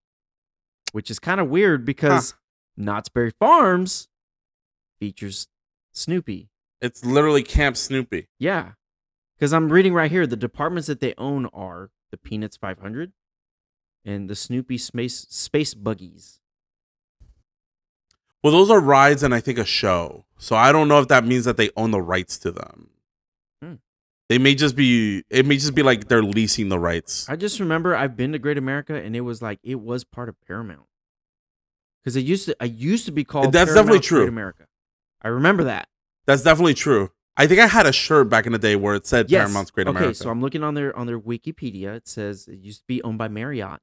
which is kind of weird because Knott's Berry Farms features Snoopy. It's literally Camp Snoopy. Yeah. Because I'm reading right here, the departments that they own are the Peanuts 500 and the Snoopy Space Space Buggies. Well, those are rides and I think a show. So I don't know if that means that they own the rights to them. Hmm. They may just be. It may just be like they're leasing the rights. I just remember I've been to Great America and it was like it was part of Paramount. Because it used to I used to be called That's definitely true. Great America. I remember that. That's definitely true. I think I had a shirt back in the day where it said Yes. Paramount's Great okay, America. so I'm looking on their on their Wikipedia. It says it used to be owned by Marriott.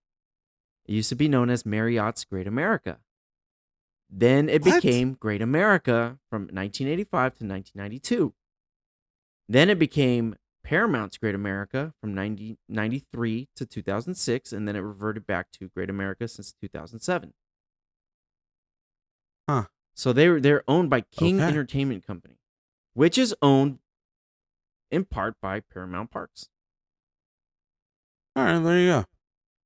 It used to be known as Marriott's Great America. Then it What? became Great America from 1985 to 1992. Then it became Paramount's Great America from 1993 to 2006, and then it reverted back to Great America since 2007. Huh. So they were they're owned by King Okay. Entertainment Company, which is owned in part by Paramount Parks. All right, there you go.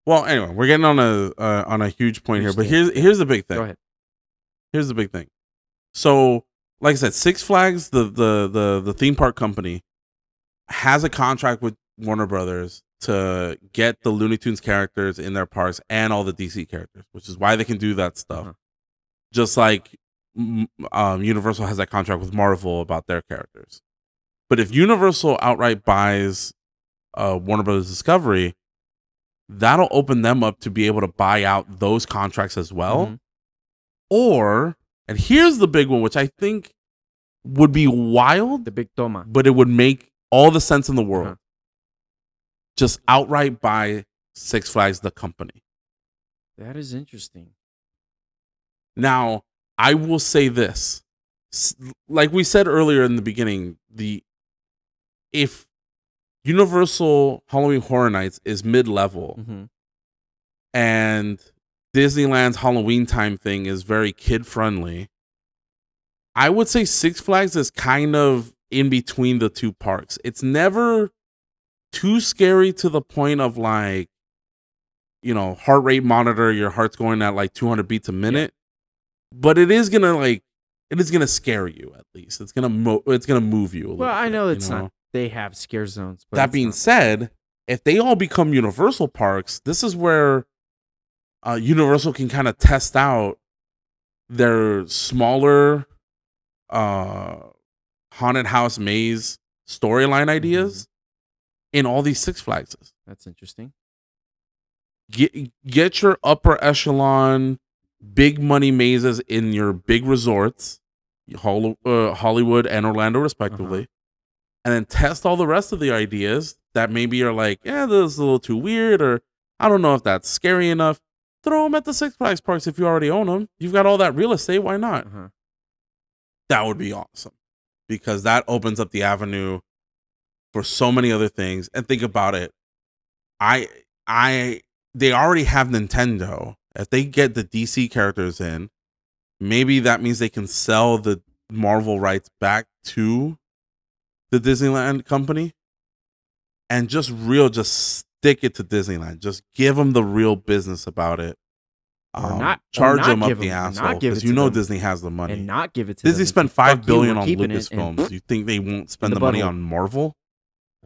Well, anyway, we're getting on a uh, on a huge point here, but here's here's the big thing. Go ahead. Here's the big thing. So, like I said, Six Flags, the the the the theme park company, has a contract with Warner Brothers to get the Looney Tunes characters in their parks and all the DC characters, which is why they can do that stuff. Uh-huh. Just like um, Universal has that contract with Marvel about their characters. But if Universal outright buys uh, Warner Brothers Discovery, that'll open them up to be able to buy out those contracts as well Mhm. Or and here's the big one which i think would be wild the big toma. but it would make all the sense in the world Uh-huh. just outright buy six flags the company That is interesting. now i will say this like we said earlier in the beginning, the if Universal Halloween Horror Nights is mid level Mhm. and Disneyland's Halloween time thing is very kid friendly, I would say Six Flags is kind of in between the two parks. It's never too scary to the point of like, you know, heart rate monitor, your heart's going at like 200 beats a minute, but it is gonna like, it is gonna scare you at least. It's gonna mo- it's gonna move you. A Well, I bit, know you it's not. They have scare zones. But that being not- said, if they all become Universal parks, this is where uh, Universal can kind of test out their smaller uh, haunted house maze storyline ideas in all these Six Flags. that's interesting. Get get your upper echelon big money mazes in your big resorts, uh, Hollywood and Orlando respectively, Uh-huh. and then test all the rest of the ideas that maybe are like, yeah, this is a little too weird, or I don't know if that's scary enough. Throw them at the Six Flags parks if you already own them. You've got all that real estate. Why not? Uh-huh. That would be awesome because that opens up the avenue for so many other things. And think about it. I I they already have Nintendo. If they get the DC characters in, maybe that means they can sell the Marvel rights back to the Disneyland company and just real just stick it to Disneyland. Just give them the real business about it. Um, not- charge them up the asshole because you know them. Disney has the money. And not give it to Disney them. spent five billion on Lucasfilms. You think they won't spend the the money on Marvel?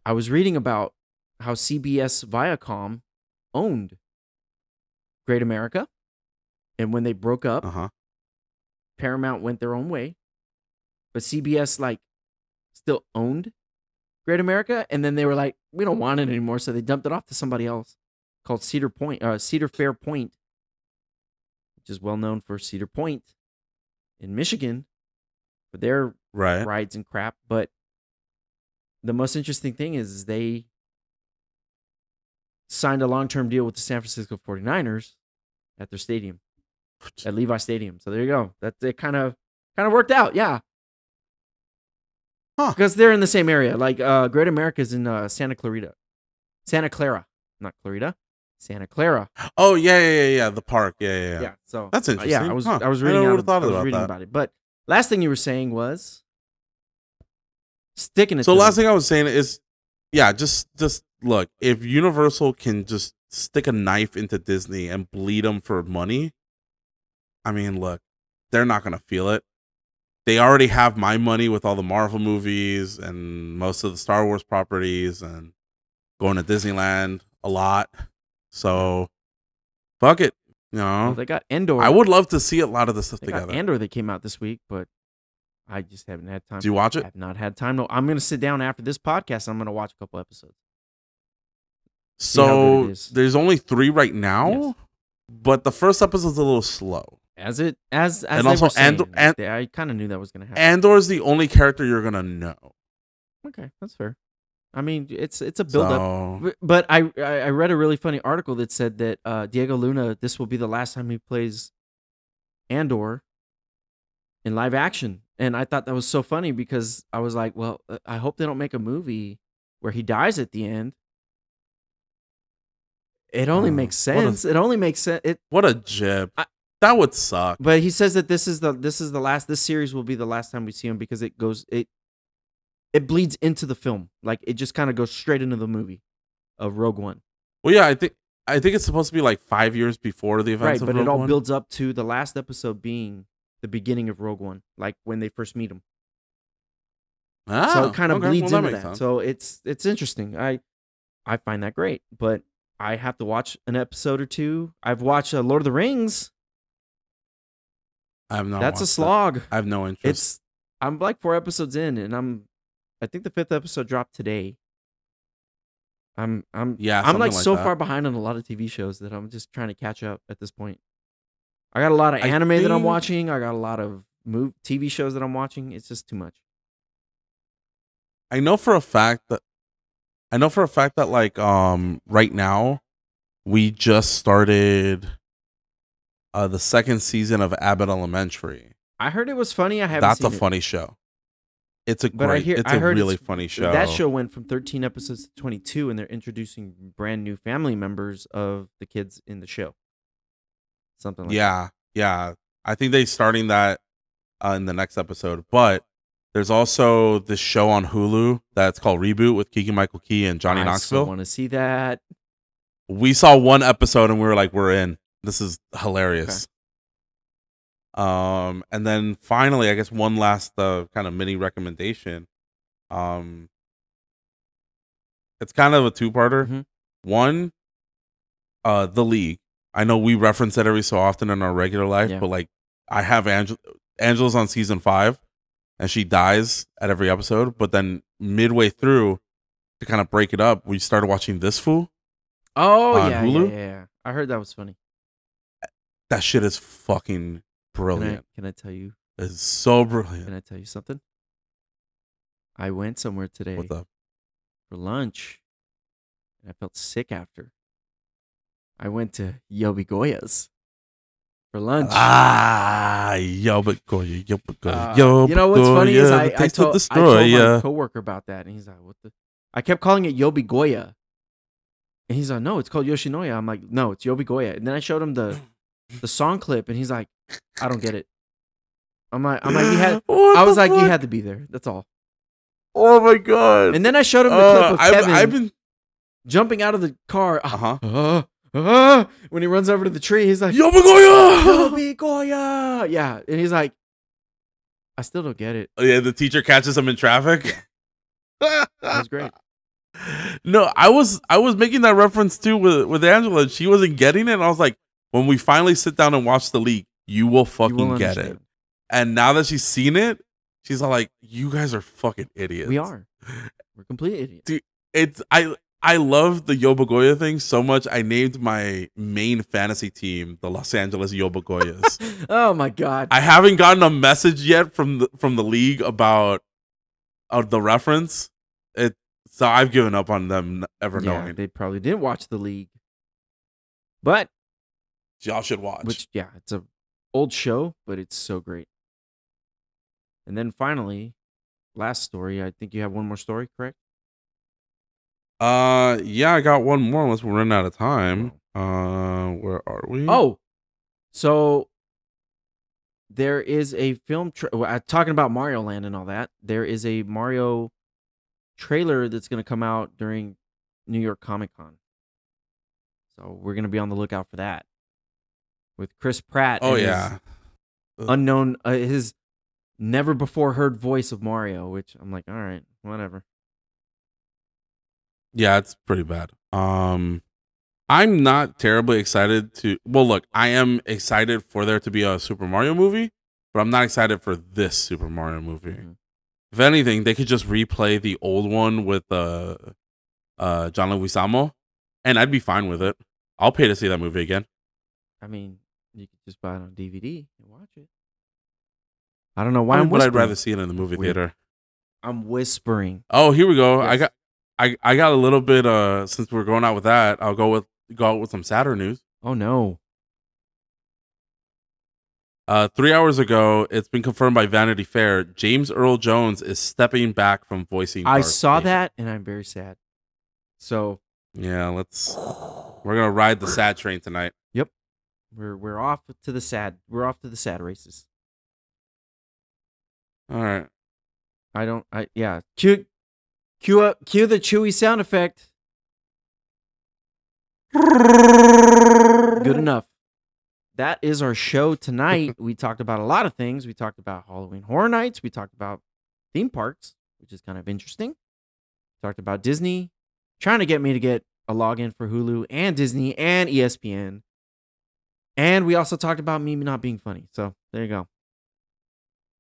I was reading about how CBS Viacom owned Great America, and when they broke up, Uh huh. Paramount went their own way, but CBS like still owned Great America, and then they were like, we don't want it anymore, so they dumped it off to somebody else called Cedar Point, uh, Cedar Fair Point, which is well known for Cedar Point in Michigan for their Right. rides and crap. But the most interesting thing is, is they signed a long term deal with the San Francisco 49ers at their stadium, at Levi Stadium. So there you go. That it kind of kind of worked out. Yeah. Huh. Because they're in the same area. Like uh Great America's in uh, Santa Clarita. Santa Clara. Not Clarita. Santa Clara. Oh yeah, yeah, yeah, yeah. The park. Yeah, yeah, Yeah. yeah. so That's uh, interesting. yeah, I was Huh. I was reading never out would've of- thought I was about reading that. about it. But last thing you were saying was sticking it So last them. thing I was saying is, yeah, just just look. If Universal can just stick a knife into Disney and bleed them for money, I mean, look, they're not gonna feel it. They already have my money with all the Marvel movies and most of the Star Wars properties and going to Disneyland a lot. So, fuck it. You Well, know, they got Andor. I would love to see a lot of this stuff They got together. Andor that came out this week, but I just haven't had time. Do you watch it? I've not had time. No, I'm gonna sit down after this podcast. I'm gonna watch a couple episodes. see So there's only three right now, Yes. but the first episode's a little slow. As it as as And they also were saying, Andor- and- they- I kind of knew that was gonna happen. Andor is the only character you're gonna know. okay, that's fair. I mean, it's it's a build up. So, But I I read a really funny article that said that uh, Diego Luna this will be the last time he plays Andor in live action, and I thought that was so funny because I was like, well, uh, I hope they don't make a movie where he dies at the end. It only Uh, makes what a- sense. It only makes sense. It, what a jib. I- that would suck. but he says that this is the this is the last. This series will be the last time we see him because it goes it it bleeds into the film. Like it just kind of goes straight into the movie of Rogue One. Well, yeah, I think I think it's supposed to be like five years before the right events of but Rogue it all One. builds up to the last episode being the beginning of rogue one like when they first meet him ah, so it kind of okay, bleeds well, into that sense. so it's it's interesting i i find that great but i have to watch an episode or two i've watched uh, lord of the rings I have no. that's a slog I have no interest. it's i'm like four episodes in and i'm i think the fifth episode dropped today i'm i'm yeah, i'm like, something so that. far behind on a lot of tv shows that i'm just trying to catch up at this point i got a lot of I anime that i'm watching i got a lot of move tv shows that i'm watching it's just too much I know for a fact that I know for a fact that like um right now we just started uh the second season of Abbott Elementary I heard it was funny. I haven't. That's a it. funny show. It's a But I great. hear- it's I a really it's- funny show. That show went from 13 episodes to 22, and they're introducing brand new family members of the kids in the show. Something like that. yeah, yeah. I think they're starting that uh, in the next episode. But there's also this show on Hulu that's called Reboot with Keegan Michael Key and Johnny I Knoxville. want to see that. we saw one episode and we were like, we're in. This is hilarious. Um, and then finally, I guess one last uh, kind of mini recommendation. Um, it's kind of a two-parter. Mhm. One, uh, the league. I know we reference it every so often in our regular life, Yeah. but like, I have Angel. Angela's on season five, and she dies at every episode. But then midway through, to kind of break it up, we started watching this fool. Oh yeah, Hulu? yeah, yeah. I heard that was funny. That shit is fucking Can I, brilliant. can I tell you? It's so brilliant. Can. I tell you something? I went somewhere today What's up? for lunch, and I felt sick after. I went to Yobi Goya's for lunch. Ah, yo, but go, yo, but go, Uh, yo. you know what's funny is I, I, told, I told my coworker about that, and he's like, "What the?" I kept calling it Yobi Goya, and he's like, "No, it's called Yoshinoya." I'm like, "No, it's Yobi Goya." And then I showed him the the song clip, and he's like, "I don't get it." I'm like, "I'm like, you had." I was like, "You had to be there." That's all. Oh my god. And then I showed him the Uh, clip of I've, Kevin I've been. jumping out of the car. Uh huh. Uh, uh, when he runs over to the tree, he's like, Yo, Magoya. Yobi Goya. Yeah, and he's like, "I still don't get it." Oh, yeah, the teacher catches him in traffic. That was great. No, I was I was making that reference too with with Angela. and She wasn't getting it. And I was like, when we finally sit down and watch the league, you will fucking You will get it. And now that she's seen it, she's like, "You guys are fucking idiots." We are. We're complete idiots. It's I I love the Yobagoya thing so much. I named my main fantasy team the Los Angeles Yobagoyas. oh my god. I haven't gotten a message yet from the from the league about uh, the reference. It so I've given up on them ever yeah, knowing. they probably didn't watch the league. But Y'all should watch. which yeah, it's a old show, but it's so great. And then finally, last story. I think you have one more story, correct? uh, yeah, I got one more. Unless we're running out of time. Uh, where are we? Oh, so there is a film tra- well, uh, talking about Mario Land and all that. There is a Mario trailer that's going to come out during New York Comic Con. So we're going to be on the lookout for that with Chris Pratt. oh yeah. unknown uh, his never before heard voice of Mario, which I'm like, all right, whatever. Yeah, it's pretty bad. Um I'm not terribly excited to well look, I am excited for there to be a Super Mario movie, but I'm not excited for this Super Mario movie. Mhm. If anything, they could just replay the old one with uh uh John Leguizamo and I'd be fine with it. I'll pay to see that movie again. I mean, you could just buy it on DVD and watch it. I don't know why I I'm mean, but I'd rather see it in the movie Weird. theater. I'm whispering. Oh, here we go. I got I I got a little bit uh since we're going out with that, I'll go with go out with some sadder news. Oh no. Uh, three hours ago, it's been confirmed by Vanity Fair. James Earl Jones is stepping back from voicing. I Darth saw Vader. that and I'm very sad. So Yeah, let's. We're gonna ride the sad train tonight. We're we're off to the sad. We're off to the sad races. All right. I don't. I yeah. Cue, cue up. Cue the chewy sound effect. Good enough. That is our show tonight. we talked about a lot of things. We talked about Halloween Horror Nights. We talked about theme parks, which is kind of interesting. Talked about Disney, trying to get me to get a login for Hulu and Disney and ESPN. And we also talked about me not being funny. So there you go.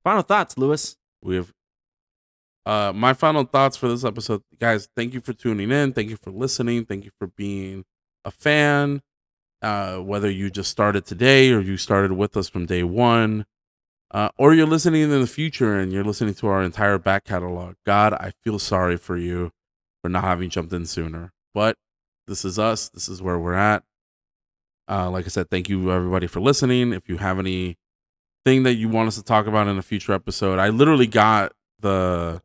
Final thoughts, Luis. We have. Uh, my final thoughts for this episode, guys. Thank you for tuning in. Thank you for listening. Thank you for being a fan. Uh, whether you just started today or you started with us from day one, uh, or you're listening in the future and you're listening to our entire back catalog. God, I feel sorry for you for not having jumped in sooner. But this is us. This is where we're at. Uh, like I said, thank you everybody for listening. If you have any thing that you want us to talk about in a future episode, I literally got the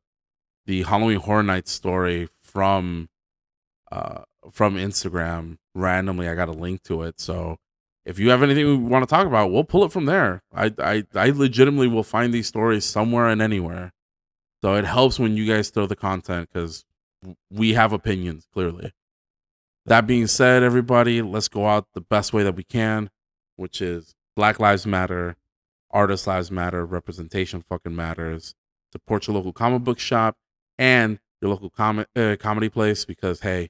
the Halloween Horror Nights story from uh from Instagram randomly. I got a link to it. So if you have anything we want to talk about, we'll pull it from there. I I I legitimately will find these stories somewhere and anywhere. So it helps when you guys throw the content because we have opinions clearly. That being said, everybody, let's go out the best way that we can, which is Black Lives Matter, Artist Lives Matter, representation fucking matters. Support your local comic book shop and your local com- uh, comedy place because hey,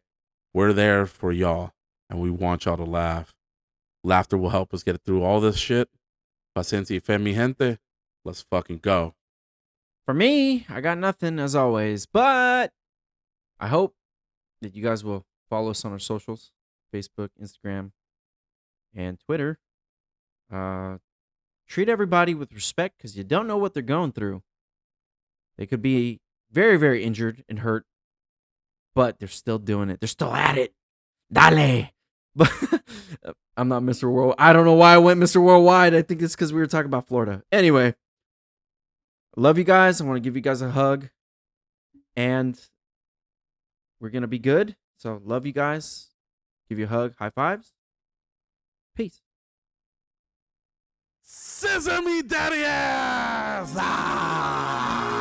we're there for y'all and we want y'all to laugh. Laughter will help us get through all this shit. Paciencia fe, mi gente. Let's fucking go. For me, I got nothing as always, but I hope that you guys will follow us on our socials Facebook, Instagram, and Twitter. Uh, treat everybody with respect because you don't know what they're going through. They could be very, very injured and hurt, but they're still doing it. They're still at it. Dale. But I'm not Mr. World. I don't know why I went Mr. Worldwide. I think it's because we were talking about Florida. Anyway, love you guys. I want to give you guys a hug. And we're going to be good. So, love you guys. Give you a hug. High fives. Peace. Sesame Daddy ass! Ah!